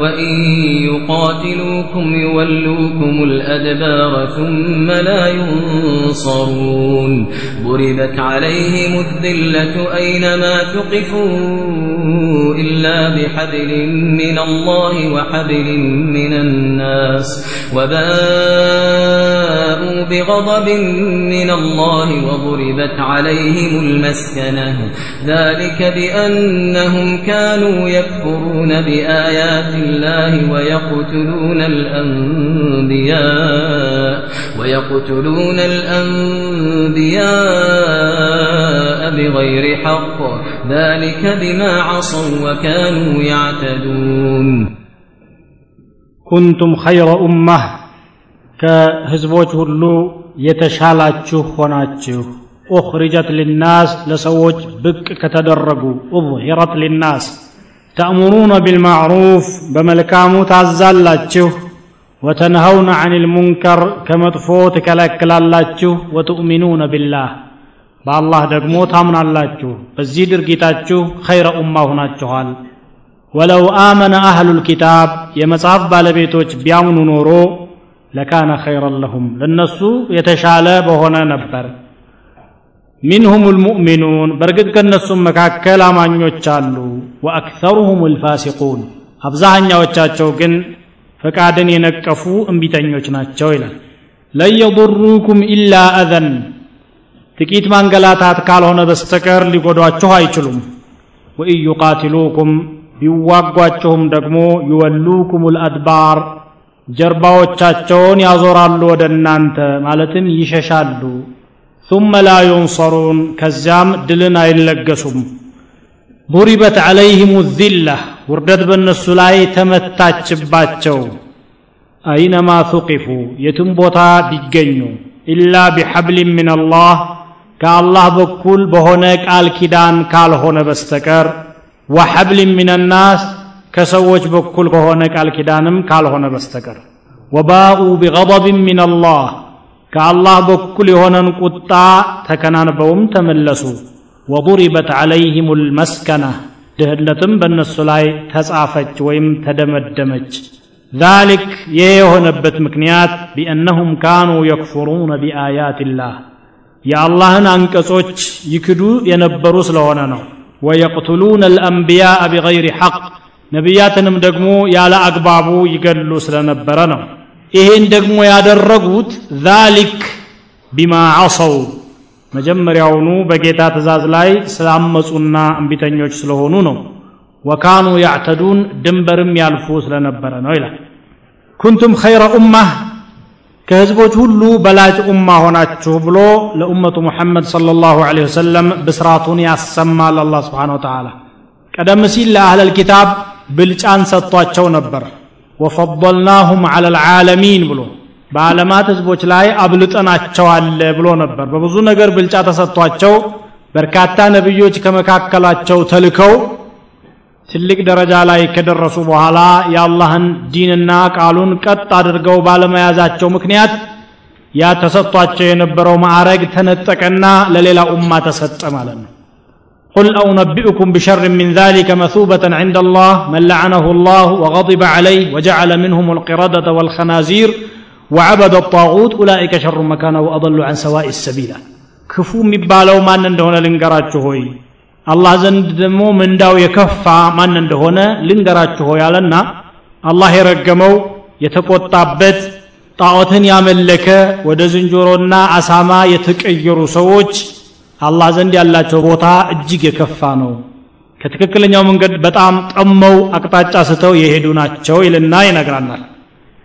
وإن يقاتلوكم يولوكم الأدبار ثم لا ينصرون ضربت عليهم الذلة أينما ثقفوا إلا بحبل من الله وحبل من الناس وباءوا بغضب من الله وضربت عليهم المسكنة ذلك بأنهم كانوا يكفرون بآيات الله ويقتلون الأنبياء ويقتلون الأنبياء بغير حق. ذلك بما عصوا وكانوا يعتدون. كنتم خير أمة. كهزبوج اللو يتشالاችሁ ሆናችሁ أخرجت للناس لسوج بك كتدرجوا أظهرت للناس. ተእሙሩነ ቢልማዕሩፍ በመልካሙ ታዛላችሁ። ወተንሀውነ አን ልሙንከር ከመጥፎ ትከለክላላችሁ። ወትኡሚኑነ ቢላህ በአላህ ደግሞ ታምናላችሁ። በዚህ ድርጊታችሁ ኸይረ ኡማ ሁናችኋል ወለው አመነ አህሉ ልኪታብ የመጽሐፍ ባለቤቶች ቢያምኑ ኖሮ ለካነ ኸይረን ለሁም ለነሱ የተሻለ በሆነ ነበር ሚንሁም ልሙእሚኑን በእርግጥ ከእነሱም መካከል አማኞች አሉ። ወአክተሩሁም ልፋሲቁን አብዛኛዎቻቸው ግን ፈቃድን የነቀፉ እምቢተኞች ናቸው ይላል። ለን ኢላ አዘን ጥቂት ማንገላታት ካልሆነ በስተቀር ሊጎዷችሁ አይችሉም። ወኢን ዩቃትሉኩም ቢዋጓችሁም ደግሞ ይወሉኩም ልአድባር ጀርባዎቻቸውን ያዞራሉ ወደ እናንተ ማለትም ይሸሻሉ ثم لا ينصرون كزام دلنا يلقسم ضربت عليهم الذلة وردت بالنسلاي تمتاج باتشو أينما ثقفوا يتنبطا بيجنوا إلا بحبل من الله كالله بكل بهناك الكدان كالهون بستكر وحبل من الناس ከሰዎች በኩል ከሆነ ቃል ኪዳንም ካልሆነ በስተቀር ወባኡ ቢغضብ ምን አላህ ከአላህ በኩል የሆነን ቁጣ ተከናንበውም ተመለሱ። ወضሪበት ዓለይህም ልመስከና ድህለትም በእነሱ ላይ ተጻፈች ወይም ተደመደመች። ذلك የሆነበት ምክንያት ቢአነሁም ካኑ የክፍሩነ ቢአያት ላህ የአላህን አንቀጾች ይክዱ የነበሩ ስለሆነ ነው። ወየቅትሉነ ልአንቢያء ቢغይር ሐቅ ነቢያትንም ደግሞ ያለ አግባቡ ይገሉ ስለነበረ ነው። ይሄን ደግሞ ያደረጉት ዛሊክ ቢማ አሰው መጀመሪያውኑ በጌታ ትእዛዝ ላይ ስላመፁና እንቢተኞች ስለሆኑ ነው። ወካኑ ያዕተዱን ድንበርም ያልፉ ስለነበረ ነው ይላል። ኩንቱም ኸይረ ኡማ ከህዝቦች ሁሉ በላጭ ኡማ ሆናችሁ ብሎ ለኡመቱ ሙሐመድ صለ ላሁ ወሰለም ብስራቱን ያሰማል አላ ስብሓን ወተላ ቀደም ሲል ለአህለል ኪታብ ብልጫን ሰጥቷቸው ነበር። ወፈضልናሁም ዐላ ልዓለሚን ብሎ በዓለማት ህዝቦች ላይ አብልጠናቸዋል ብሎ ነበር። በብዙ ነገር ብልጫ ተሰጥቷቸው በርካታ ነቢዮች ከመካከላቸው ተልከው ትልቅ ደረጃ ላይ ከደረሱ በኋላ የአላህን ዲንና ቃሉን ቀጥ አድርገው ባለመያዛቸው ምክንያት ያ ተሰጥቷቸው የነበረው ማዕረግ ተነጠቀና ለሌላ ኡማ ተሰጠ ማለት ነው قل أنبئكم بشر من ذلك مثوبة عند الله من لعنه الله وغضب عليه وجعل منهم القردة والخنازير وعبد الطاغوت أولئك شر مكانا وأضل عن سواء السبيل كفو مبالو ما ندهون لنقراتشو هوي አላህ ዘንድ ደግሞ ምንዳው የከፋ ማን እንደሆነ ልንገራችሁ ያለና አላህ የረገመው የተቆጣበት ጣዖትን ያመለከ ወደ ዝንጀሮና አሳማ የተቀየሩ ሰዎች አላህ ዘንድ ያላቸው ቦታ እጅግ የከፋ ነው። ከትክክለኛው መንገድ በጣም ጠመው አቅጣጫ ስተው የሄዱ ናቸው ይልና ይነግራናል።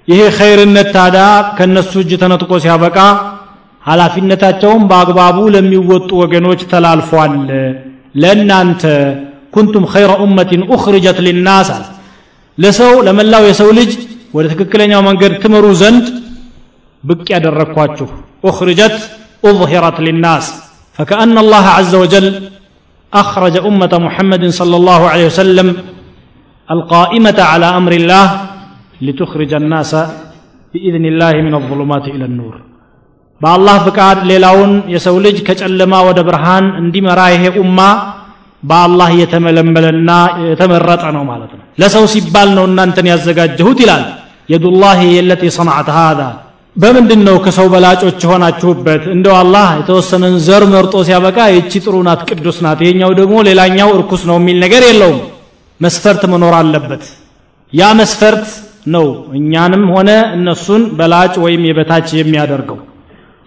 ይሄ ኸይርነት ታዳ ከነሱ እጅ ተነጥቆ ሲያበቃ ኃላፊነታቸውን በአግባቡ ለሚወጡ ወገኖች ተላልፏል። ለእናንተ ኩንቱም ኸይረ ኡመትን ኡኽርጀት ሊናስ አለ። ለሰው ለመላው የሰው ልጅ ወደ ትክክለኛው መንገድ ትምሩ ዘንድ ብቅ ያደረግኳችሁ። ኡኽርጀት ኡظሂረት ሊናስ። فكأن الله عز وجل أخرج أمة محمد صلى الله عليه وسلم القائمة على أمر الله لتخرج الناس بإذن الله من الظلمات إلى النور በአላህ ፍቃድ ሌላውን የሰው ልጅ ከጨለማ ወደ ብርሃን እንዲመራ ይሄ ኡማ በአላህ የተመለመለና የተመረጠ ነው ማለት ነው ለሰው ሲባል ነው እናንተን ያዘጋጀሁት ይላል የዱላህ የለቲ ሰንዓት ሃዛ በምንድን ነው ከሰው በላጮች የሆናችሁበት? እንደው አላህ የተወሰነን ዘር መርጦ ሲያበቃ ይቺ ጥሩ ናት ቅዱስ ናት ይሄኛው ደግሞ ሌላኛው እርኩስ ነው የሚል ነገር የለውም። መስፈርት መኖር አለበት። ያ መስፈርት ነው እኛንም ሆነ እነሱን በላጭ ወይም የበታች የሚያደርገው።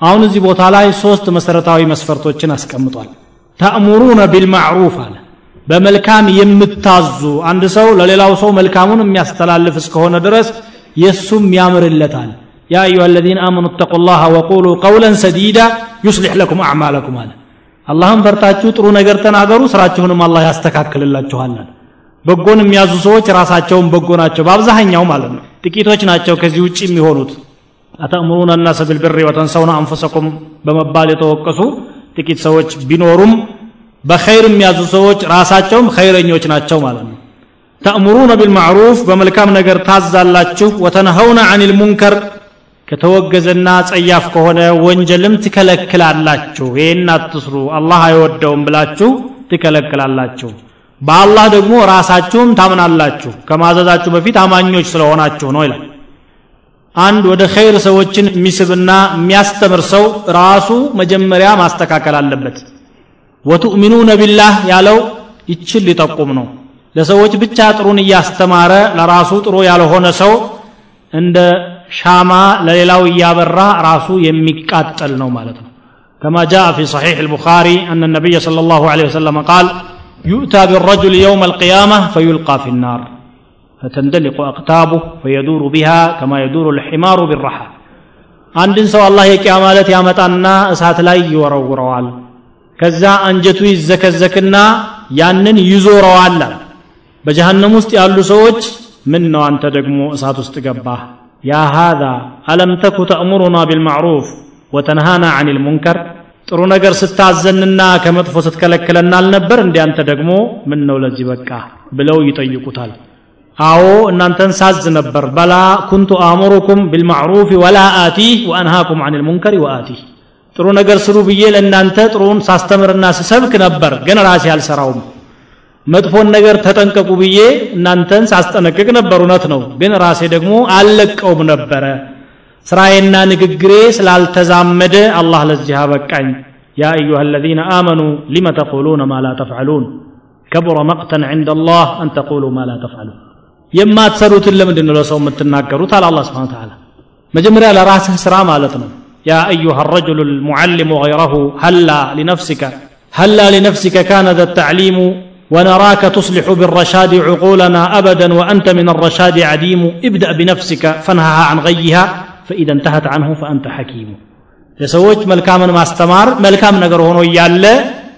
አሁን እዚህ ቦታ ላይ ሶስት መሰረታዊ መስፈርቶችን አስቀምጧል። ተእሙሩነ ቢልማዕሩፍ አለ። በመልካም የምታዙ አንድ ሰው ለሌላው ሰው መልካሙን የሚያስተላልፍ እስከሆነ ድረስ የእሱም ያምርለታል يا أيها الذين آمنوا اتقوا الله وقولوا قولا سديدا يصلح لكم أعمالكم هذا አላህም ፈርታችሁ ጥሩ ነገር ተናገሩ ስራችሁንም አላህ ያስተካክልላችኋለን በጎን የሚያዙ ሰዎች ራሳቸውን በጎ ናቸው በአብዛኛው ማለት ነው። ጥቂቶች ናቸው ከዚህ ውጭ የሚሆኑት። አተእምሩን الناس بالبر وتنسون انفسكم በመባል የተወቀሱ ጥቂት ሰዎች ቢኖሩም በኸይር የሚያዙ ሰዎች ራሳቸውም ኸይረኞች ናቸው ማለት ነው። ተእምሩነ ቢልማዕሩፍ በመልካም ነገር ታዛላችሁ ወተነኸውነ አኒል ሙንከር ከተወገዘና ጸያፍ ከሆነ ወንጀልም ትከለክላላችሁ። ይህን አትስሩ። አላህ አይወደውም ብላችሁ ትከለክላላችሁ። በአላህ ደግሞ ራሳችሁም ታምናላችሁ። ከማዘዛችሁ በፊት አማኞች ስለሆናችሁ ነው ይላል። አንድ ወደ ኸይር ሰዎችን የሚስብና የሚያስተምር ሰው ራሱ መጀመሪያ ማስተካከል አለበት። ወቱእሚኑነ ቢላህ ያለው ይችል ሊጠቁም ነው። ለሰዎች ብቻ ጥሩን እያስተማረ ለራሱ ጥሩ ያልሆነ ሰው እንደ ሻማ ለሌላው እያበራ ራሱ የሚቃጠል ነው ማለት ነው كما جاء في صحيح البخاري أن النبي صلى الله عليه وسلم قال يؤتى بالرجل يوم القيامة فيلقى في النار فتندلق أقتابه فيدور بها كما يدور الحمار بالرحى አንድን ሰው አላህ የቂያማ ዕለት ያመጣና እሳት ላይ ይወረውረዋል ከዛ አንጀቱ ይዘከዘክና ያንን ይዞረዋል በጀሃነም ውስጥ ያሉ ሰዎች ምን ነው አንተ ደግሞ እሳት ውስጥ ገባህ ያ ሃذا አለም ተኩ ተእሙሩና ቢልማዕሩፍ ወተንሃና አን ልሙንከር ጥሩ ነገር ስታዘንና ከመጥፎ ስትከለክለና አልነበር እንዲ አንተ ደግሞ? ምን ነው ለዚህ በቃ? ብለው ይጠይቁታል። አዎ እናንተን ሳዝ ነበር። በላ ኩንቱ አእሙሩኩም ቢልማዕሩፍ ወላ አቲህ ወአንሃኩም አን ልሙንከር ወአቲህ። ጥሩ ነገር ስሩ ብዬ ለእናንተ ጥሩን ሳስተምርና ስሰብክ ነበር ግን ራሴ አልሰራውም መጥፎን ነገር ተጠንቀቁ ብዬ እናንተን ሳስጠነቅቅ ነበር እውነት ነው ግን ራሴ ደግሞ አልለቀውም ነበረ ስራዬና ንግግሬ ስላልተዛመደ አላህ ለዚህ አበቃኝ ያ አዩሃ الذين آمنوا لم تقولون ما لا تفعلون كبر مقتا عند الله أن تقولوا ما لا تفعلون የማትሰሩትን ለምንድን ነው ለሰው የምትናገሩት አለ አላህ ስብሓን ተዓላ መጀመሪያ ለራስህ ስራ ማለት ነው يا أيها الرجل المعلم غيره هلا لنفسك هلا لنفسك كان ذا التعليم ونراك تصلح بالرشاد عقولنا أبدا وأنت من الرشاد عديم ابدأ بنفسك فانهها عن غيها فإذا انتهت عنه فأنت حكيم ለሰዎች መልካምን ማስተማር መልካም ነገር ሆኖ እያለ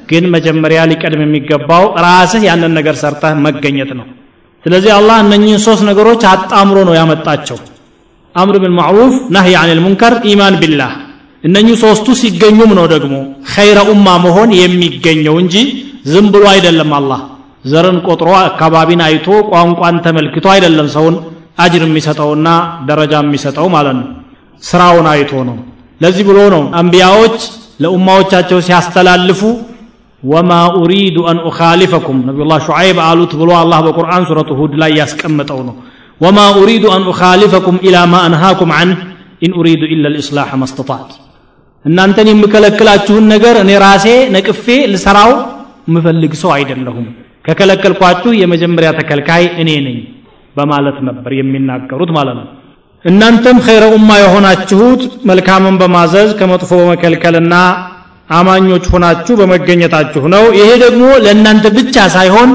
ግን መጀመሪያ ሊቀድም የሚገባው ራስህ ያንን ነገር ሰርተህ መገኘት ነው ስለዚህ አላህ እነኚህን ሶስት ነገሮች አጣምሮ ነው ያመጣቸው አምር ብልማዕሩፍ ናህይ አን ልሙንከር ኢማን ቢላህ እነኚህ ሶስቱ ሲገኙም ነው ደግሞ ኸይረ ኡማ መሆን የሚገኘው እንጂ ዝም ብሎ አይደለም አላህ። ዘርን ቆጥሮ አካባቢን አይቶ ቋንቋን ተመልክቶ አይደለም ሰውን አጅር የሚሰጠውና ደረጃ የሚሰጠው ማለት ነው። ስራውን አይቶ ነው። ለዚህ ብሎ ነው አንቢያዎች ለኡማዎቻቸው ሲያስተላልፉ ወማ ኡሪዱ አን ኡኻሊፈኩም ነቢዩላህ ሹዓይብ አሉት ብሎ አላህ በቁርአን ሱረቱ ሁድ ላይ ያስቀምጠው ነው። ወማ ኡሪዱ አን ኡኻሊፈኩም ኢላ ማ አንሃኩም አንህ ኢን ኡሪዱ ኢላ ልእስላሕ መስተጣዕት። እናንተን የምከለክላችሁን ነገር እኔ ራሴ ነቅፌ ልሰራው ምፈልግ ሰው አይደለሁም። ከከለከልኳችሁ የመጀመሪያ ተከልካይ እኔ ነኝ በማለት ነበር የሚናገሩት ማለት ነው። እናንተም ኸይረ ኡማ የሆናችሁት መልካምን በማዘዝ ከመጥፎ በመከልከልና አማኞች ሆናችሁ በመገኘታችሁ ነው። ይሄ ደግሞ ለእናንተ ብቻ ሳይሆን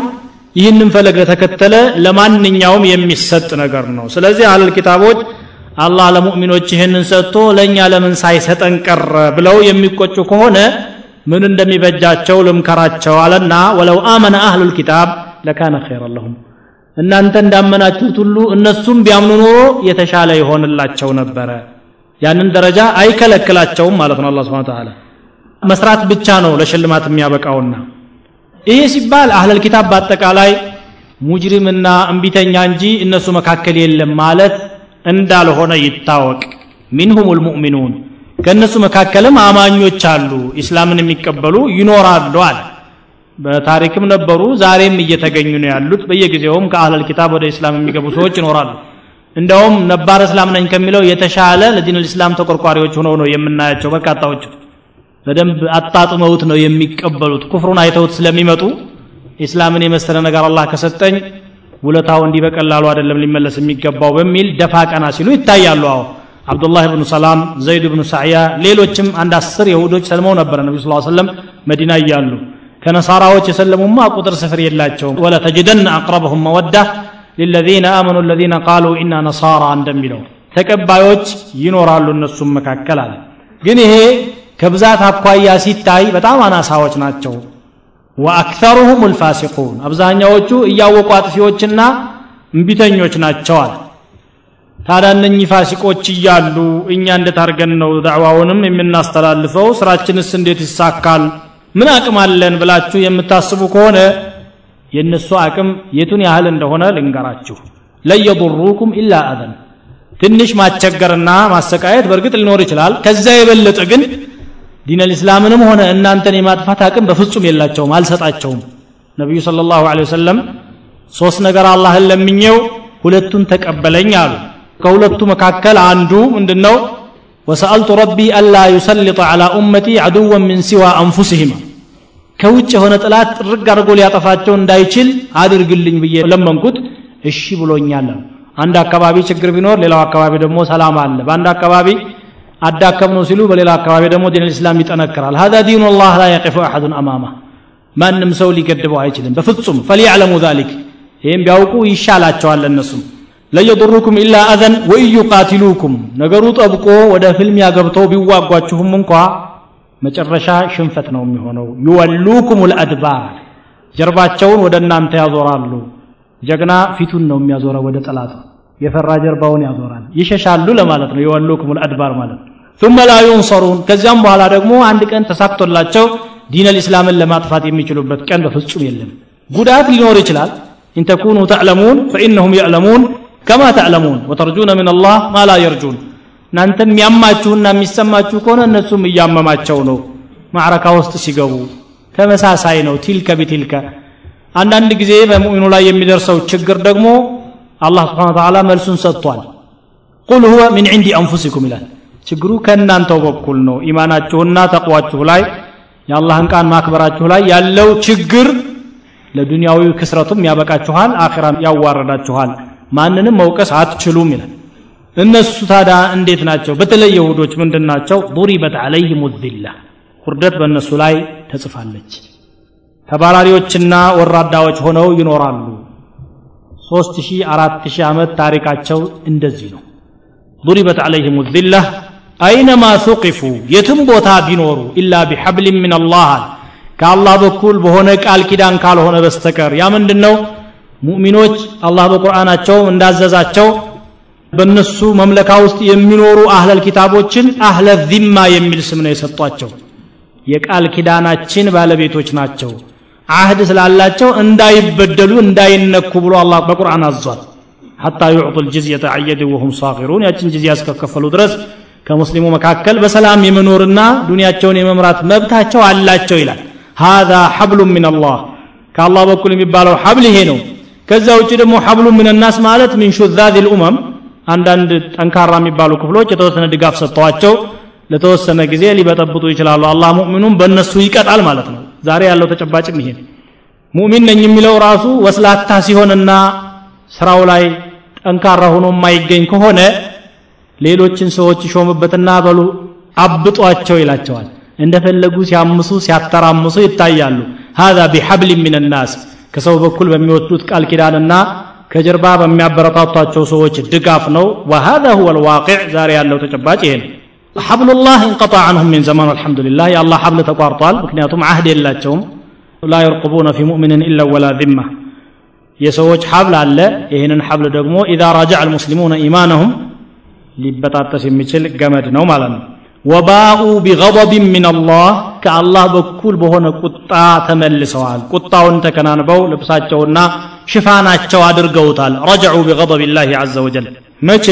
ይህንን ፈለግ ለተከተለ ለማንኛውም የሚሰጥ ነገር ነው። ስለዚህ አለል ኪታቦች አላህ ለሙእሚኖች ይህንን ሰጥቶ ለእኛ ለምን ሳይሰጠን ቀረ ብለው የሚቆጩ ከሆነ ምን እንደሚበጃቸው ልምከራቸው አለና ወለው አመነ አህሉ ልኪታብ ለካነ ኸይረ ለሁም። እናንተ እንዳመናችሁት ሁሉ እነሱም ቢያምኑ ኖሮ የተሻለ ይሆንላቸው ነበረ። ያንን ደረጃ አይከለክላቸውም ማለት ነው አላህ Subhanahu Ta'ala መስራት ብቻ ነው ለሽልማት የሚያበቃውና። ይሄ ሲባል አህለል ኪታብ በአጠቃላይ ሙጅሪምና እምቢተኛ እንጂ እነሱ መካከል የለም ማለት እንዳልሆነ ይታወቅ። ሚንሁም ልሙእሚኑን ከእነሱ መካከልም አማኞች አሉ ኢስላምን የሚቀበሉ ይኖራሉ አለ። በታሪክም ነበሩ ዛሬም እየተገኙ ነው ያሉት። በየጊዜውም ከአህለል ኪታብ ወደ ኢስላም የሚገቡ ሰዎች ይኖራሉ። እንደውም ነባር እስላም ነኝ ከሚለው የተሻለ ለዲን ልእስላም ተቆርቋሪዎች ሆነው ነው የምናያቸው በርካታዎች በደንብ አጣጥመውት ነው የሚቀበሉት። ኩፍሩን አይተውት ስለሚመጡ ኢስላምን የመሰለ ነገር አላህ ከሰጠኝ ውለታው እንዲህ በቀላሉ አይደለም ሊመለስ የሚገባው በሚል ደፋ ቀና ሲሉ ይታያሉ። አዎ አብዱላህ ብኑ ሰላም ዘይድ ብኑ ሳዕያ ሌሎችም አንድ አስር የሁዶች ሰልመው ነበረ ነቢ ስ ሰለም መዲና እያሉ። ከነሳራዎች የሰለሙማ ቁጥር ስፍር የላቸውም። ወለተጅደን አቅረበሁም መወዳ ሊለዚነ አመኑ ለዚነ ቃሉ ኢና ነሳራ እንደሚለው። ተቀባዮች ይኖራሉ እነሱም መካከል አለ። ግን ይሄ ከብዛት አኳያ ሲታይ በጣም አናሳዎች ናቸው። ወአክተሩሁም ልፋሲቁን አብዛኛዎቹ እያወቁ አጥፊዎችና እምቢተኞች ናቸዋል ታዲያ እነኚህ ፋሲቆች እያሉ እኛ እንዴት አድርገን ነው ዳዕዋውንም የምናስተላልፈው? ስራችንስ እንዴት ይሳካል? ምን አቅም አለን ብላችሁ የምታስቡ ከሆነ የእነሱ አቅም የቱን ያህል እንደሆነ ልንገራችሁ። ለየضሩኩም ኢላ አዘን። ትንሽ ማስቸገርና ማሰቃየት በእርግጥ ሊኖር ይችላል። ከዛ የበለጠ ግን ዲን ልእስላምንም ሆነ እናንተን የማጥፋት አቅም በፍጹም የላቸውም አልሰጣቸውም። ነቢዩ ስለ ላሁ ሶስት ነገር አላህን ለምኘው ሁለቱን ተቀበለኝ አሉ ከሁለቱ መካከል አንዱ ምንድነው? ወሰአልቱ ረቢ አላ ዩሰልጠ አላ ኡመቲ አድወን ምን ሲዋ አንፉስህም ከውጭ የሆነ ጥላት ጥርግ አድርጎ ሊያጠፋቸው እንዳይችል አድርግልኝ ብዬ ለመንኩት። እሺ ብሎኛል አንድ አካባቢ ችግር ቢኖር ሌላው አካባቢ ደግሞ ሰላም አለ። በአንድ አካባቢ አዳከም ነው ሲሉ በሌላ አካባቢ ደግሞ ዲን ልእስላም ይጠነክራል። ሀዛ ዲኑ ላህ ላ የቂፉ አሐዱን አማማ። ማንም ሰው ሊገድበው አይችልም። በፍጹም ፈሊያዕለሙ ዛሊክ። ይህም ቢያውቁ ይሻላቸዋል እነሱም ለየضሩኩም ኢላ አዘን ወይ ዩቃትሉኩም ነገሩ ጠብቆ ወደ ፍልሚያ ገብተው ቢዋጓችሁም እንኳ መጨረሻ ሽንፈት ነው የሚሆነው ዩወሉኩም ልአድባር ጀርባቸውን ወደ እናንተ ያዞራሉ ጀግና ፊቱን ነው የሚያዞረው ወደ ጠላቱ የፈራ ጀርባውን ያዞራል ይሸሻሉ ለማለት ነው የወሉኩም ልአድባር ማለት ثم لا ينصرون ከዚያም በኋላ ደግሞ አንድ ቀን ተሳክቶላቸው ዲን ልእስላምን ለማጥፋት የሚችሉበት ቀን በፍጹም የለም ጉዳት ሊኖር ይችላል إن تكونوا تعلمون فإنهم يعلمون ከማ ተዕለሙን? ወተርጁነ ምን አላህ ማ ላ የርጁን? እናንተ የሚያማችሁና የሚሰማችሁ ከሆነ እነሱም እያመማቸው ነው። ማዕረካ ውስጥ ሲገቡ ተመሳሳይ ነው። ቲልከ ቢቲልከ። አንዳንድ ጊዜ በሙእሚኑ ላይ የሚደርሰው ችግር ደግሞ አላህ ስብሓን ተዓላ መልሱን ሰጥቷል። ቁል ሁወ ሚን ዕንዲ አንፉሲኩም ይላል። ችግሩ ከእናንተው በኩል ነው። ኢማናችሁና ተቅዋችሁ ላይ የአላህን ቃል ማክበራችሁ ላይ ያለው ችግር ለዱንያዊ ክስረቱም ያበቃችኋል አኺራም ያዋረዳችኋል ማንንም መውቀስ አትችሉም ይላል። እነሱ ታዳ እንዴት ናቸው? በተለይ የሁዶች ምንድን ናቸው? ضربت عليهم ውርደት በእነሱ ላይ ተጽፋለች። ተባራሪዎችና ወራዳዎች ሆነው ይኖራሉ። ሶስት ሺህ ዓመት ታሪካቸው እንደዚህ ነው። ضربت عليهم الذله أينما ثقفوا يتم بوتا بنورو إلا بحبل من الله كالله بكل بهونك الكدان قال هنا بستكر يا من دنو ሙእሚኖች አላህ በቁርአናቸው እንዳዘዛቸው በእነሱ መምለካ ውስጥ የሚኖሩ አህለል ኪታቦችን አህለ ዚማ የሚል ስም ነው የሰጧቸው። የቃል ኪዳናችን ባለቤቶች ናቸው። አህድ ስላላቸው እንዳይበደሉ እንዳይነኩ ብሎ አላህ በቁርአን አዟል። ሐታ ዩዕጡ ልጅዝየተ አየድ ወሁም ሳቂሩን ያችን ጅዝያ እስከከፈሉ ድረስ ከሙስሊሙ መካከል በሰላም የመኖርና ዱንያቸውን የመምራት መብታቸው አላቸው ይላል። ሃذا ሐብሉ ምን አላህ ከአላህ በኩል የሚባለው ሐብል ይሄ ነው ከዛ ውጭ ደግሞ ሐብሉ ምን ናስ ማለት ሚን ሹዛዝ ልኡመም አንዳንድ ጠንካራ የሚባሉ ክፍሎች የተወሰነ ድጋፍ ሰጥተዋቸው ለተወሰነ ጊዜ ሊበጠብጡ ይችላሉ አላህ ሙእሚኑም በእነሱ ይቀጣል ማለት ነው ዛሬ ያለው ተጨባጭም ይሄ ሙእሚን ነኝ የሚለው ራሱ ወስላታ ሲሆንና ስራው ላይ ጠንካራ ሆኖ የማይገኝ ከሆነ ሌሎችን ሰዎች ይሾምበትና በሉ አብጧቸው ይላቸዋል እንደፈለጉ ሲያምሱ ሲያተራምሱ ይታያሉ هذا بحبل من الناس ከሰው በኩል በሚወስዱት ቃል ኪዳንና ከጀርባ በሚያበረታቷቸው ሰዎች ድጋፍ ነው። وهذا هو الواقع ዛሬ ያለው ተጨባጭ ይሄ ነው። حبل الله انقطع عنهم من زمان الحمد لله ተቋርጧል። ምክንያቱም አህድ የላቸውም። لا يرقبون في مؤمن الا ولا ذمه የሰዎች ሀብል አለ። ይህንን ሀብል ደግሞ ኢዛ ራጃ አልሙስሊሙነ ኢማነሁም ሊበጣጠስ የሚችል ገመድ ነው ማለት ነው። ወባኡ ቢገضብ ምን አላህ ከአላህ በኩል በሆነ ቁጣ ተመልሰዋል። ቁጣውን ተከናንበው ልብሳቸውና ሽፋናቸው አድርገውታል። رجعوا بغضب الله عز وجل። መቼ?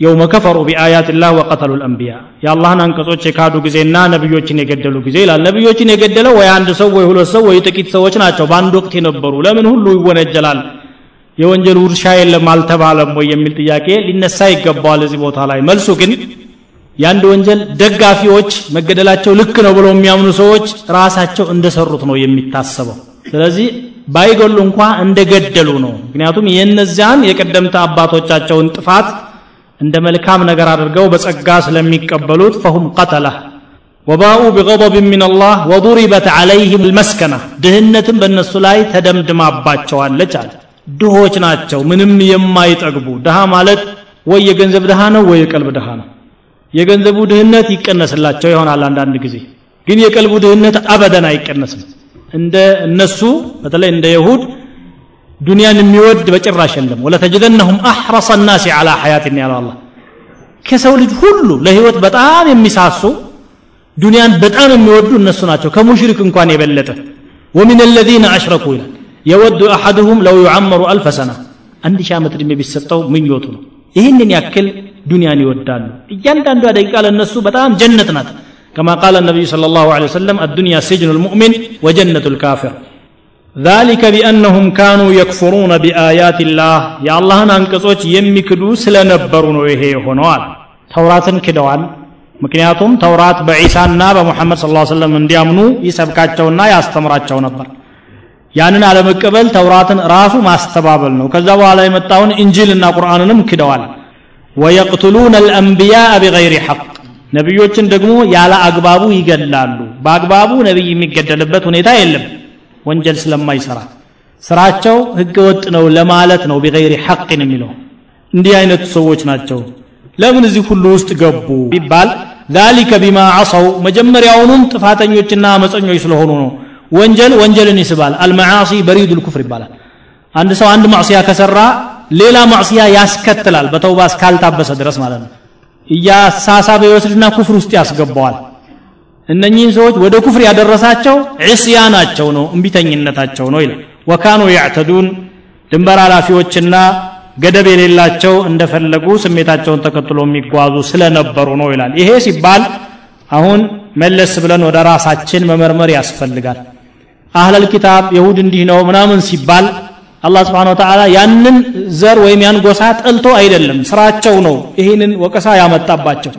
يوم كفروا بآيات الله وقتلوا الأنبياء የአላህን አንቀጾች የካዱ ጊዜና ነቢዮችን የገደሉ ጊዜ ይላል። ነቢዮችን የገደለው ወይ አንድ ሰው ወይ ሁለት ሰው ወይ ጥቂት ሰዎች ናቸው። በአንድ ወቅት የነበሩ ለምን ሁሉ ይወነጀላል? የወንጀል ውርሻ የለም አልተባለም ወይ የሚል ጥያቄ ሊነሳ ይገባዋል እዚህ ቦታ ላይ። መልሱ ግን የአንድ ወንጀል ደጋፊዎች መገደላቸው ልክ ነው ብለው የሚያምኑ ሰዎች ራሳቸው እንደሰሩት ነው የሚታሰበው። ስለዚህ ባይገሉ እንኳ እንደገደሉ ነው። ምክንያቱም የእነዚያን የቀደምት አባቶቻቸውን ጥፋት እንደ መልካም ነገር አድርገው በጸጋ ስለሚቀበሉት ፈሁም ቀተላ ወባኡ ቢገضብ ምን አላህ ወضሪበት ዓለይህም ልመስከና ድህነትም በእነሱ ላይ ተደምድማባቸዋለች አለ። ድሆች ናቸው ምንም የማይጠግቡ። ድሃ ማለት ወይ የገንዘብ ድሃ ነው ወይ የቀልብ ድሃ ነው የገንዘቡ ድህነት ይቀነስላቸው ይሆናል አንዳንድ ጊዜ። ግን የቀልቡ ድህነት አበደን አይቀነስም። እንደ እነሱ በተለይ እንደ ይሁድ ዱንያን የሚወድ በጭራሽ የለም። ወለተጅደነሁም አሕረሰ ናሲ ዓላ ሐያትን ያለው አላ ከሰው ልጅ ሁሉ ለህይወት በጣም የሚሳሱ ዱንያን በጣም የሚወዱ እነሱ ናቸው። ከሙሽሪክ እንኳን የበለጠ። ወሚን አለዚነ አሽረኩ ይላል። የወዱ አሐድሁም ለው ዩዓመሩ አልፈ ሰና። አንድ ሺህ ዓመት ዕድሜ ቢሰጠው ምኞቱ ነው። ይህንን ያክል ዱንያን ይወዳሉ። እያንዳንዱ ደቂቃ ለእነሱ በጣም ጀነት ናት። كما قال النبي صلى الله عليه وسلم الدنيا سجن المؤمن وجنة الكافر ذلك بأنهم كانوا يكفرون بآيات الله يا الله أن كسوች የሚክዱ ስለነበሩ ነው ይሄ ሆነዋል። ተውራትን ክደዋል። ምክንያቱም ተውራት በዒሳና በሙሐመድ ስ ሰለም እንዲያምኑ ይሰብካቸውና ያስተምራቸው ነበር። ያንን አለመቀበል ተውራትን ራሱ ማስተባበል ነው። ከዛ በኋላ የመጣውን እንጂልና ቁርአንንም ክደዋል። ወየቅትሉን አልአንቢያ ቢገይሪ ሐቅ። ነቢዮችን ደግሞ ያለ አግባቡ ይገላሉ በአግባቡ ነቢይ የሚገደልበት ሁኔታ የለም። ወንጀል ስለማይሰራ። ስራቸው ህገወጥ ነው ለማለት ነው ቢገይሪ ሐቅን የሚለው። እንዲህ አይነቱ ሰዎች ናቸው። ለምን እዚህ ሁሉ ውስጥ ገቡ? ቢባል ذلك بما عصوا መጀመሪያውኑም ጥፋተኞችና አመፀኞች ስለሆኑ ነው። ወንጀል ወንጀልን ይስባል። አልመዓሲ በሪዱል ኩፍር ይባላል። አንድ ሰው አንድ ማዕሲያ ከሰራ ሌላ ማዕሲያ ያስከትላል በተውባ እስካልታበሰ ድረስ ማለት ነው። እያሳሳበ ይወስድና ኩፍር ውስጥ ያስገባዋል። እነኚህን ሰዎች ወደ ኩፍር ያደረሳቸው ዕስያናቸው ነው እምቢተኝነታቸው ነው ይላል። ወካኑ ያዕተዱን ድንበር ኃላፊዎችና ገደብ የሌላቸው እንደፈለጉ ስሜታቸውን ተከትሎ የሚጓዙ ስለነበሩ ነው ይላል። ይሄ ሲባል አሁን መለስ ብለን ወደ ራሳችን መመርመር ያስፈልጋል። አህለል ኪታብ የሁድ እንዲህ ነው ምናምን ሲባል አላህ ስብሓን ወተዓላ ያንን ዘር ወይም ያን ጎሳ ጠልቶ አይደለም። ስራቸው ነው ይህንን ወቀሳ ያመጣባቸው።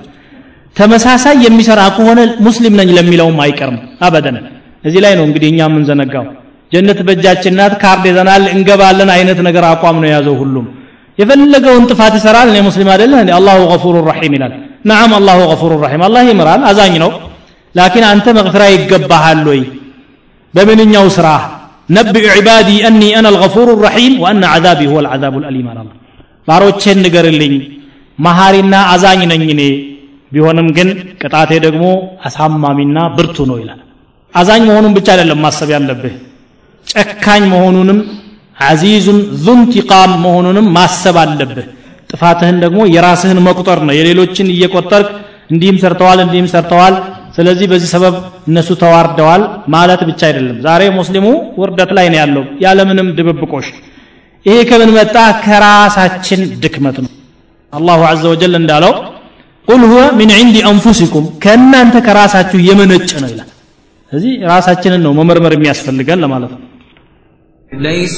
ተመሳሳይ የሚሰራ ከሆነ ሙስሊም ነኝ ለሚለውም አይቀርም አበደን። እዚህ ላይ ነው እንግዲህ እኛ የምንዘነጋው። ጀነት በእጃችን ናት ካርድ ይዘናል እንገባለን አይነት ነገር አቋም ነው የያዘው ሁሉም። የፈለገውን ጥፋት ይሰራል። እኔ ሙስሊም አይደለህ እንዴ አላሁ ገፉሩ ረሒም ይላል። ነዓም አላሁ ገፉሩ ረሒም። አላህ ይምራል አዛኝ ነው። ላኪን አንተ መግፊራ ይገባሃል ወይ? በምንኛው ስራ ነቢዕ ዒባዲ አኒ አና አልገፉሩ ረሒም ወአነ ዓዛቢ ሁወ ልዓዛቡ ልአሊም አለ ባሮቼን ንገርልኝ መሃሪና አዛኝ ነኝ እኔ። ቢሆንም ግን ቅጣቴ ደግሞ አሳማሚና ብርቱ ነው ይላል። አዛኝ መሆኑን ብቻ አይደለም ማሰብ ያለብህ ጨካኝ መሆኑንም አዚዙን ዙንቲቃም መሆኑንም ማሰብ አለብህ። ጥፋትህን ደግሞ የራስህን መቁጠር ነው። የሌሎችን እየቆጠርክ እንዲህም ሰርተዋል እንዲህም ሰርተዋል ስለዚህ በዚህ ሰበብ እነሱ ተዋርደዋል ማለት ብቻ አይደለም። ዛሬ ሙስሊሙ ውርደት ላይ ነው ያለው ያለምንም ድብብቆሽ። ይሄ ከምን መጣ? ከራሳችን ድክመት ነው። አላሁ አዘ ወጀል እንዳለው ቁል ሁወ ሚን ዒንዲ አንፉሲኩም ከእናንተ ከራሳችሁ የመነጭ ነው ይላል። ስለዚህ ራሳችንን ነው መመርመር የሚያስፈልገን ለማለት ነው። ለይሱ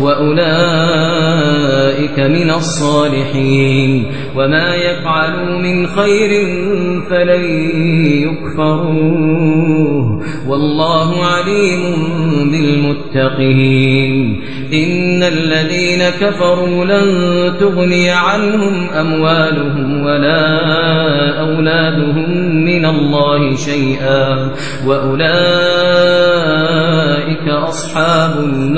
وأولئك من الصالحين وما يفعلوا من خير فلن يكفروه والله عليم بالمتقين إن الذين كفروا لن تغني عنهم أموالهم ولا أولادهم من الله شيئا وأولئك أصحاب النار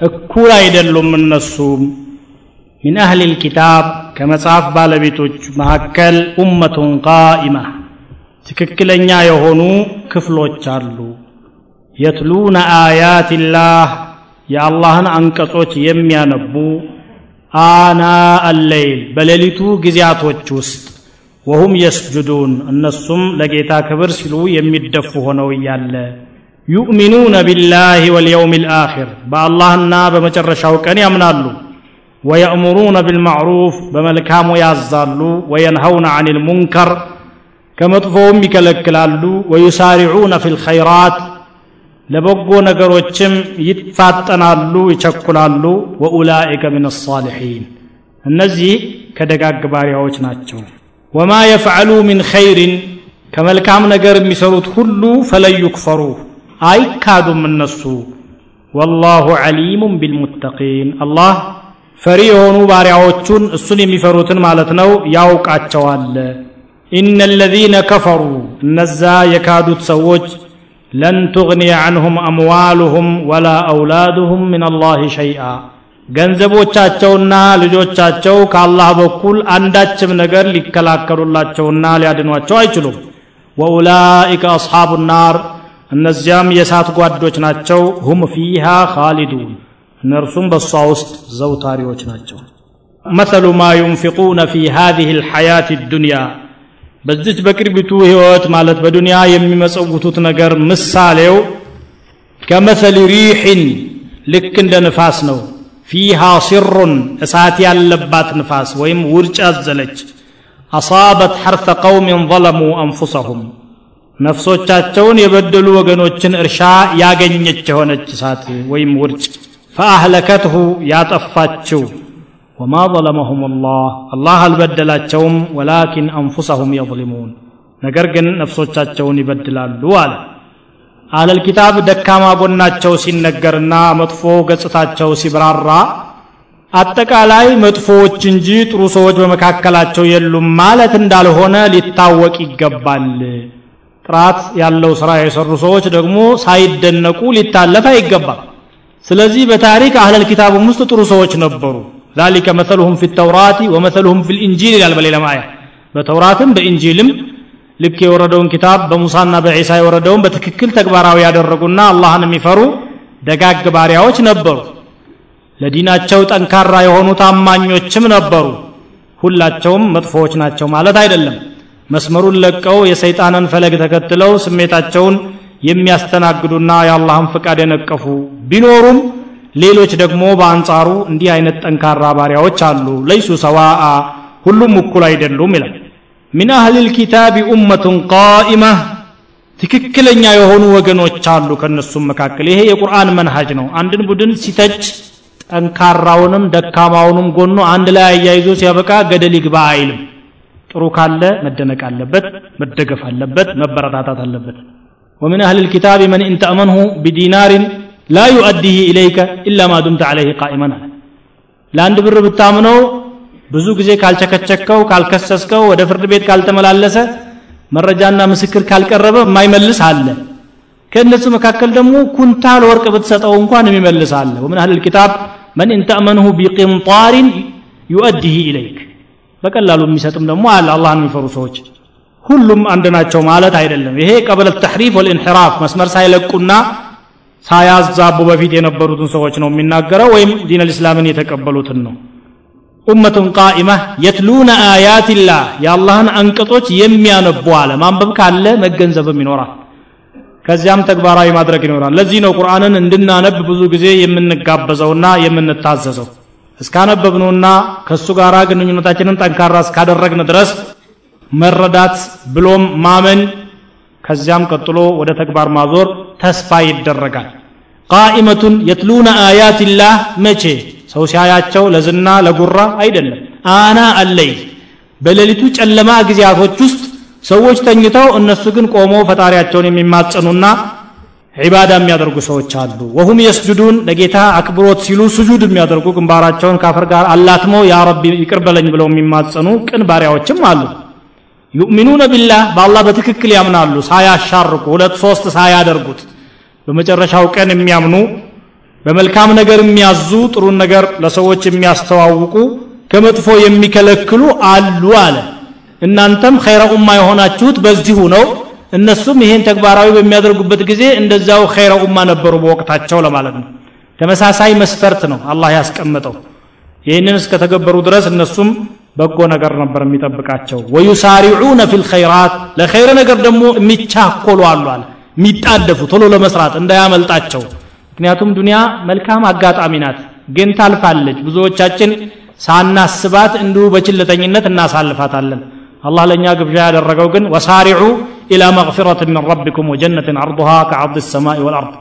እኩል አይደሉም እነሱም። ሚን አህል ልኪታብ ከመጽሐፍ ባለቤቶች መካከል ኡመቱን ቃኢማ ትክክለኛ የሆኑ ክፍሎች አሉ። የትሉነ አያትላህ የአላህን አንቀጾች የሚያነቡ አና አለይል በሌሊቱ ጊዜያቶች ውስጥ ወሁም የስጁዱን እነሱም ለጌታ ክብር ሲሉ የሚደፉ ሆነው እያለ ዩእሚኑነ ቢላህ ወልየውም ልአኪር በአላህና በመጨረሻው ቀን ያምናሉ ወየእሙሩነ ቢልማዕሩፍ በመልካሙ ያዛሉ ወየንሀውነ አን ልሙንከር ከመጥፎውም ይከለክላሉ ወዩሳሪዑነ ፊ ልኸይራት ለበጎ ነገሮችም ይፋጠናሉ ይቸኩላሉ ወኡላኢከ ምን አሳሊሒን እነዚህ ከደጋግ ባሪያዎች ናቸው ወማ የፍዐሉ ምን ኸይርን ከመልካም ነገር የሚሰሩት ሁሉ ፈለን ዩክፈሩ አይካዱም እነሱ ወላሁ ዓሊሙን ቢልሙተቂን አላህ ፈሪ የሆኑ ባሪያዎቹን እሱን የሚፈሩትን ማለት ነው ያውቃቸዋል ኢነ ለዚነ ከፈሩ እነዛ የካዱት ሰዎች ለን ትغኒየ ዐንሁም አምዋሉሁም ወላ አውላዱሁም ምን አላህ ሸይአ ገንዘቦቻቸውና ልጆቻቸው ከአላህ በኩል አንዳችም ነገር ሊከላከሉላቸውና ሊያድኗቸው አይችሉም ወኡላኢከ አስሓቡ ናር እነዚያም የእሳት ጓዶች ናቸው። ሁም ፊሃ ኻሊዱን እነርሱም በእሷ ውስጥ ዘውታሪዎች ናቸው። መሰሉ ማ ዩንፊቁነ ፊ ሃዚህ ልሐያት ዱንያ በዚች በቅርቢቱ ህይወት ማለት በዱንያ የሚመጸውቱት ነገር ምሳሌው ከመሰሊ ሪሕን ልክ እንደ ንፋስ ነው። ፊሃ ሲሩን እሳት ያለባት ንፋስ ወይም ውርጭ ያዘለች አሳበት ሐርተ ቀውምን ظለሙ አንፉሰሁም ነፍሶቻቸውን የበደሉ ወገኖችን እርሻ ያገኘች የሆነች እሳት ወይም ውርጭ ፈአህለከትሁ ያጠፋችው። ወማ ظለመሁም ላህ አላህ አልበደላቸውም ወላኪን አንፉሰሁም የظሊሙን ነገር ግን ነፍሶቻቸውን ይበድላሉ አለ። ኪታብ ደካማ ጎናቸው ሲነገርና መጥፎ ገጽታቸው ሲብራራ አጠቃላይ መጥፎዎች እንጂ ጥሩ ሰዎች በመካከላቸው የሉም ማለት እንዳልሆነ ሊታወቅ ይገባል ጥራት ያለው ስራ የሰሩ ሰዎች ደግሞ ሳይደነቁ ሊታለፍ አይገባም ስለዚህ በታሪክ አህለል ኪታብም ውስጥ ጥሩ ሰዎች ነበሩ ذلك مثلهم في التوراة ومثلهم في الإنجيل ይላል በሌላ ማያ በተውራትም በኢንጂልም ልክ የወረደውን ኪታብ በሙሳና በዒሳ የወረደውን በትክክል ተግባራዊ ያደረጉና አላህን የሚፈሩ ደጋግ ባሪያዎች ነበሩ ለዲናቸው ጠንካራ የሆኑ ታማኞችም ነበሩ ሁላቸውም መጥፎዎች ናቸው ማለት አይደለም መስመሩን ለቀው የሰይጣንን ፈለግ ተከትለው ስሜታቸውን የሚያስተናግዱና የአላህን ፍቃድ የነቀፉ ቢኖሩም ሌሎች ደግሞ በአንጻሩ እንዲህ አይነት ጠንካራ ባሪያዎች አሉ። ለይሱ ሰዋአ ሁሉም እኩል አይደሉም ይላል። ሚን አህል ልኪታብ ኡመቱን ቃኢማ ትክክለኛ የሆኑ ወገኖች አሉ ከነሱም መካከል። ይሄ የቁርአን መንሃጅ ነው። አንድን ቡድን ሲተች ጠንካራውንም ደካማውንም ጎኑ አንድ ላይ አያይዞ ሲያበቃ ገደል ይግባ አይልም ጥሩ ካለ መደነቅ አለበት መደገፍ አለበት መበረታታት አለበት ومن أهل الكتاب من إن تأمنه بدينار لا يؤديه إليك إلا ما دمت عليه قائما ለአንድ ብር ብታምነው ብዙ ጊዜ ካልቸከቸከው ካልከሰስከው ወደ ፍርድ ቤት ካልተመላለሰ መረጃና ምስክር ካልቀረበ የማይመልስ አለ ከእነሱ መካከል ደግሞ ኩንታል ወርቅ ብትሰጠው እንኳን የሚመልስ አለ ومن أهل الكتاب من إن تأمنه بقنطار يؤديه إليك በቀላሉ የሚሰጥም ደግሞ አለ። አላህን የሚፈሩ ሰዎች ሁሉም አንድ ናቸው ማለት አይደለም። ይሄ قبل التحريف والانحراف መስመር ሳይለቁና ሳያዛቡ በፊት የነበሩትን ሰዎች ነው የሚናገረው ወይም دين الإسلام ን የተቀበሉትን ነው። أمة قائمة يتلون آيات الله የአላህን አንቀጾች የሚያነቡ አለ። ማንበብ ካለ መገንዘብም ይኖራል። ከዚያም ተግባራዊ ማድረግ ይኖራል። ለዚህ ነው ቁርአንን እንድናነብ ብዙ ጊዜ የምንጋበዘውና የምንታዘዘው እስካነበብነውና ከእሱ ጋር ግንኙነታችንን ጠንካራ እስካደረግን ድረስ መረዳት ብሎም ማመን ከዚያም ቀጥሎ ወደ ተግባር ማዞር ተስፋ ይደረጋል። ቃኢመቱን የትሉነ አያትላህ መቼ? ሰው ሲያያቸው ለዝና ለጉራ አይደለም። አና አለይ በሌሊቱ ጨለማ ጊዜያቶች ውስጥ ሰዎች ተኝተው እነሱ ግን ቆመው ፈጣሪያቸውን የሚማጸኑና ዒባዳ የሚያደርጉ ሰዎች አሉ። ወሁም የስጁዱን ለጌታ አክብሮት ሲሉ ስጁድ የሚያደርጉ ግንባራቸውን ካፈር ጋር አላትመው ያ ረቢ ይቅር በለኝ ብለው የሚማጸኑ ቅን ባሪያዎችም አሉ። ዩእሚኑነ ቢላህ በአላህ በትክክል ያምናሉ። ሳያሻርቁ ሁለት ሶስት ሳያደርጉት በመጨረሻው ቀን የሚያምኑ በመልካም ነገር የሚያዙ ጥሩን ነገር ለሰዎች የሚያስተዋውቁ ከመጥፎ የሚከለክሉ አሉ አለ። እናንተም ኸይረ ኡማ የሆናችሁት በዚሁ ነው እነሱም ይሄን ተግባራዊ በሚያደርጉበት ጊዜ እንደዛው ኸይረ ኡማ ነበሩ በወቅታቸው ለማለት ነው። ተመሳሳይ መስፈርት ነው አላህ ያስቀመጠው። ይህንን እስከተገበሩ ድረስ እነሱም በጎ ነገር ነበር የሚጠብቃቸው። ወዩሳሪዑነ ፊል ኸይራት ለኸይር ነገር ደግሞ የሚቻኮሉ አለ የሚጣደፉ ቶሎ ለመስራት እንዳያመልጣቸው። ምክንያቱም ዱንያ መልካም አጋጣሚ ናት ግን ታልፋለች። ብዙዎቻችን ሳናስባት እንዲሁ በችለተኝነት እናሳልፋታለን አላህ ለእኛ ግብዣ ያደረገው ግን ወሳሪዑ ኢላ መግፊረት ምን ረቢኩም ወጀነትን አርضሃ ከአርض ሰማይ ወልአርድ።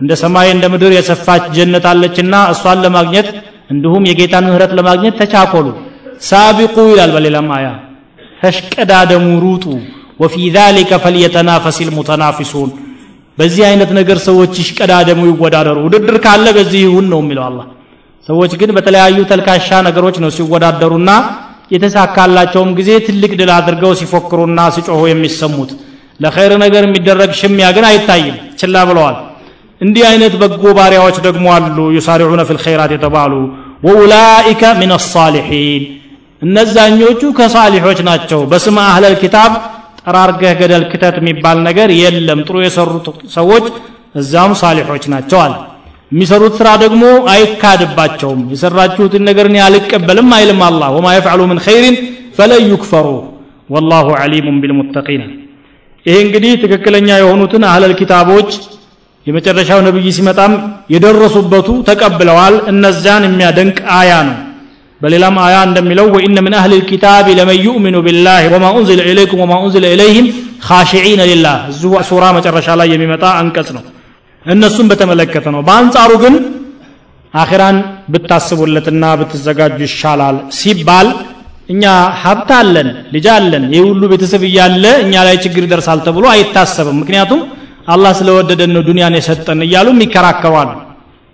እንደ ሰማይ እንደ ምድር የሰፋች ጀነት አለችና እሷን ለማግኘት እንዲሁም የጌታን ምህረት ለማግኘት ተቻኮሉ። ሳቢቁ ይላል በሌላም አያ። ተሽቀዳደሙ ሩጡ ወፊ ذلك ፈልየተናፈስ ልሙተናፊሱን። በዚህ አይነት ነገር ሰዎች ይሽቀዳደሙ ይወዳደሩ። ውድድር ካለ በዚህ ይሁን ነው የሚለው አላ ሰዎች ግን በተለያዩ ተልካሻ ነገሮች ነው ሲወዳደሩና የተሳካላቸውም ጊዜ ትልቅ ድል አድርገው ሲፎክሩና ሲጮሁ የሚሰሙት። ለኸይር ነገር የሚደረግ ሽሚያ ግን አይታይም። ችላ ብለዋል። እንዲህ አይነት በጎ ባሪያዎች ደግሞ አሉ። ዩሳሪዑነ ፊል ኸይራት የተባሉ ወኡላኢከ ሚን አሳሊሒን እነዛኞቹ ከሳሊሖች ናቸው። በስመ አህለል ኪታብ ጠራርገህ ገደል ክተት የሚባል ነገር የለም። ጥሩ የሰሩት ሰዎች እዛም ሳሊሖች ናቸው አለ የሚሰሩት ስራ ደግሞ አይካድባቸውም። የሰራችሁትን ነገር እኔ አልቀበልም አይልም አላህ። ወማ የፍዕሉ ምን ኸይርን ፈለን ዩክፈሩ ወላሁ ዓሊሙን ቢልሙተቂን። ይሄ እንግዲህ ትክክለኛ የሆኑትን አህለል ኪታቦች የመጨረሻው ነብይ ሲመጣም የደረሱበቱ ተቀብለዋል። እነዚያን የሚያደንቅ አያ ነው። በሌላም አያ እንደሚለው ወኢነ ምን አህል ልኪታብ ለመን ዩእሚኑ ቢላህ ወማ ኡንዝለ ኢለይኩም ወማ ኡንዝለ ኢለይህም ካሽዒነ ሊላህ። እዚሁ ሱራ መጨረሻ ላይ የሚመጣ አንቀጽ ነው እነሱም በተመለከተ ነው። በአንጻሩ ግን አኺራን ብታስቡለትና ብትዘጋጁ ይሻላል ሲባል እኛ ሀብት አለን ልጅ አለን ይህ ሁሉ ቤተሰብ እያለ እኛ ላይ ችግር ይደርሳል ተብሎ አይታሰብም። ምክንያቱም አላህ ስለወደደን ነው ዱንያን የሰጠን እያሉም ይከራከሯል።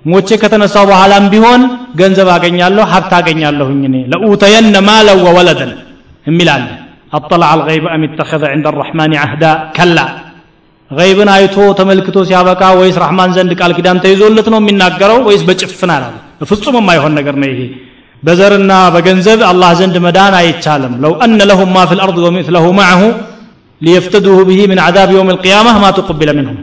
ሞቼ ከተነሳው በኋላም ቢሆን ገንዘብ አገኛለሁ ሀብት አገኛለሁኝ እኔ። ለኡተየነ ማለ ወወለደን የሚላለ አጠላ አልገይብ አም ተኸዘ ዕንደ አራሕማን አህዳ ከላ ገይብን አይቶ ተመልክቶ ሲያበቃ ወይስ ረሕማን ዘንድ ቃል ኪዳን ተይዞለት ነው የሚናገረው ወይስ በጭፍን አላለ በፍጹም የማይሆን ነገር ነው ይሄ። በዘርና በገንዘብ አላህ ዘንድ መዳን አይቻልም። ለው አነ ለሁም ማ ፊ ልአርድ ወሚስለሁ ማዕሁ ሊየፍተዱሁ ብሂ ምን ዓዛብ የውም ልቅያማ ማ ትቁቢለ ምንሁም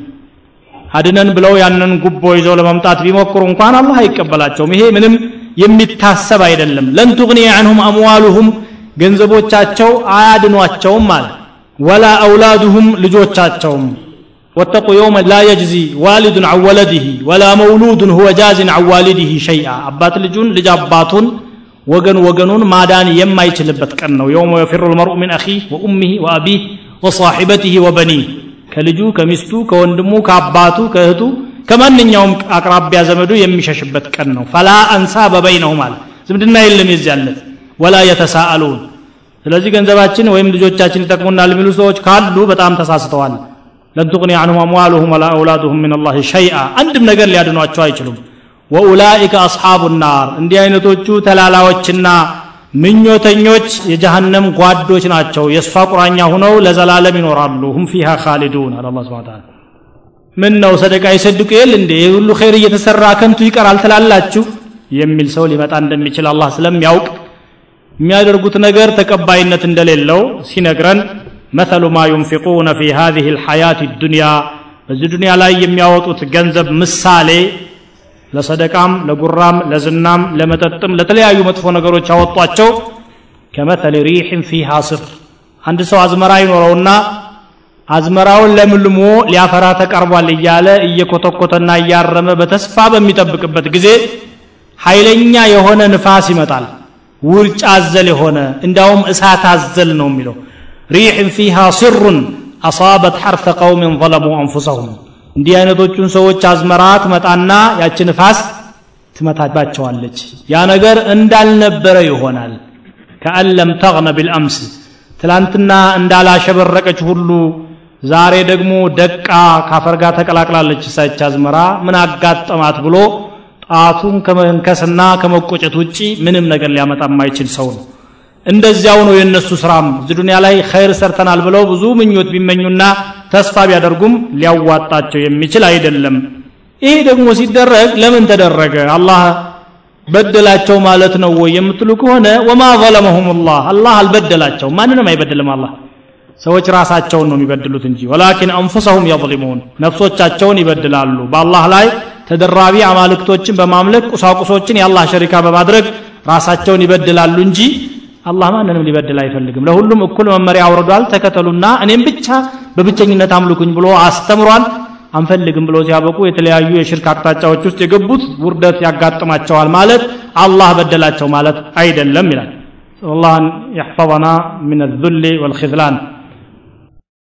አድነን ብለው ያንን ጉቦ ይዘው ለመምጣት ቢሞክሩ እንኳን አላህ አይቀበላቸውም። ይሄ ምንም የሚታሰብ አይደለም። ለን ቱግኒየ አንሁም አምዋሉሁም ገንዘቦቻቸው አያድኗቸውም ማለት ወላ አውላዱሁም ልጆቻቸውም ወተቁ የውመ ላ የጅዚ ዋሊዱን አን ወለድህ ወላ መውሉዱን ሁወ ጃዝን አን ዋሊድህ ሸይአ አባት ልጁን ልጅ አባቱን ወገን ወገኑን ማዳን የማይችልበት ቀን ነው። የውመ የፊሩ ልመርኡ ምን አኺህ ወኡሚህ ወአቢህ ወሳሒበትህ ወበኒህ። ከልጁ ከሚስቱ ከወንድሙ ከአባቱ ከእህቱ ከማንኛውም አቅራቢያ ዘመዱ የሚሸሽበት ቀን ነው። ፈላ አንሳ በበይነሁ ማለት ዝምድና የለም የዚያለት ወላ የተሳአሉን። ስለዚህ ገንዘባችን ወይም ልጆቻችን ይጠቅሙናል የሚሉ ሰዎች ካሉ በጣም ተሳስተዋል ለን ትغኒ አንሁም አምዋሉሁም ወላ አውላዱሁም ምን አላህ ሸይአ። አንድም ነገር ሊያድኗቸው አይችሉም። ወኡላኢከ አስሓቡ ናር እንዲህ አይነቶቹ ተላላዎችና ምኞተኞች የጀሃነም ጓዶች ናቸው። የእሷ ቁራኛ ሁነው ለዘላለም ይኖራሉ። ሁም ፊሃ ካሊዱን አለ አላ ስብን ታላ ምን ነው ሰደቃ ይሰድቁ የል እንዴ? ሁሉ ኸይር እየተሰራ ከንቱ ይቀራል ትላላችሁ? የሚል ሰው ሊመጣ እንደሚችል አላህ ስለሚያውቅ የሚያደርጉት ነገር ተቀባይነት እንደሌለው ሲነግረን መተሉ ማ ዩንፊቁነ ፊ ሃዚህ ልሐያት ዱንያ በዚህ ዱንያ ላይ የሚያወጡት ገንዘብ ምሳሌ ለሰደቃም ለጉራም ለዝናም ለመጠጥም ለተለያዩ መጥፎ ነገሮች ያወጧቸው ከመተል ሪሕን ፊሃ ስር አንድ ሰው አዝመራ ይኖረውና አዝመራውን ለምልሞ ሊያፈራ ተቀርቧል እያለ እየኮተኮተና እያረመ በተስፋ በሚጠብቅበት ጊዜ ኃይለኛ የሆነ ንፋስ ይመጣል። ውርጭ አዘል የሆነ እንዳውም እሳት አዘል ነው የሚለው ሪሕን ፊሃ ስሩን አሳበት ሐርፈ ቀውምን ظለሙ አንፉሰሁም። እንዲህ አይነቶቹን ሰዎች አዝመራ ትመጣና ያች ንፋስ ትመታባቸዋለች። ያ ነገር እንዳልነበረ ይሆናል። ከአን ለም ተግነ ቢልአምስ ትላንትና እንዳላሸበረቀች ሁሉ ዛሬ ደግሞ ደቃ ካፈር ጋር ተቀላቅላለች እሳች አዝመራ። ምን አጋጠማት ብሎ ጣቱን ከመንከስና ከመቆጨት ውጪ ምንም ነገር ሊያመጣ የማይችል ሰው ነው እንደዚያው ነው የእነሱ ስራም። ዱንያ ላይ ኸይር ሰርተናል ብለው ብዙ ምኞት ቢመኙና ተስፋ ቢያደርጉም ሊያዋጣቸው የሚችል አይደለም። ይሄ ደግሞ ሲደረግ ለምን ተደረገ? አላህ በደላቸው ማለት ነው ወይ የምትሉ ከሆነ ወማ ዘለመሁም ላህ አላህ አልበደላቸው ማንንም አይበድልም አላህ። ሰዎች ራሳቸውን ነው የሚበድሉት እንጂ። ወላኪን አንፉሰሁም የظሊሙን ነፍሶቻቸውን ይበድላሉ። በአላህ ላይ ተደራቢ አማልክቶችን በማምለክ ቁሳቁሶችን የአላህ ሸሪካ በማድረግ ራሳቸውን ይበድላሉ እንጂ አላህ ማንንም ሊበድል አይፈልግም ለሁሉም እኩል መመሪያ አውርዷል ተከተሉና እኔም ብቻ በብቸኝነት አምልኩኝ ብሎ አስተምሯል አንፈልግም ብሎ ሲያበቁ የተለያዩ የሽርክ አቅጣጫዎች ውስጥ የገቡት ውርደት ያጋጥማቸዋል ማለት አላህ በደላቸው ማለት አይደለም ይላል الله أن يحفظنا من الذل والخذلان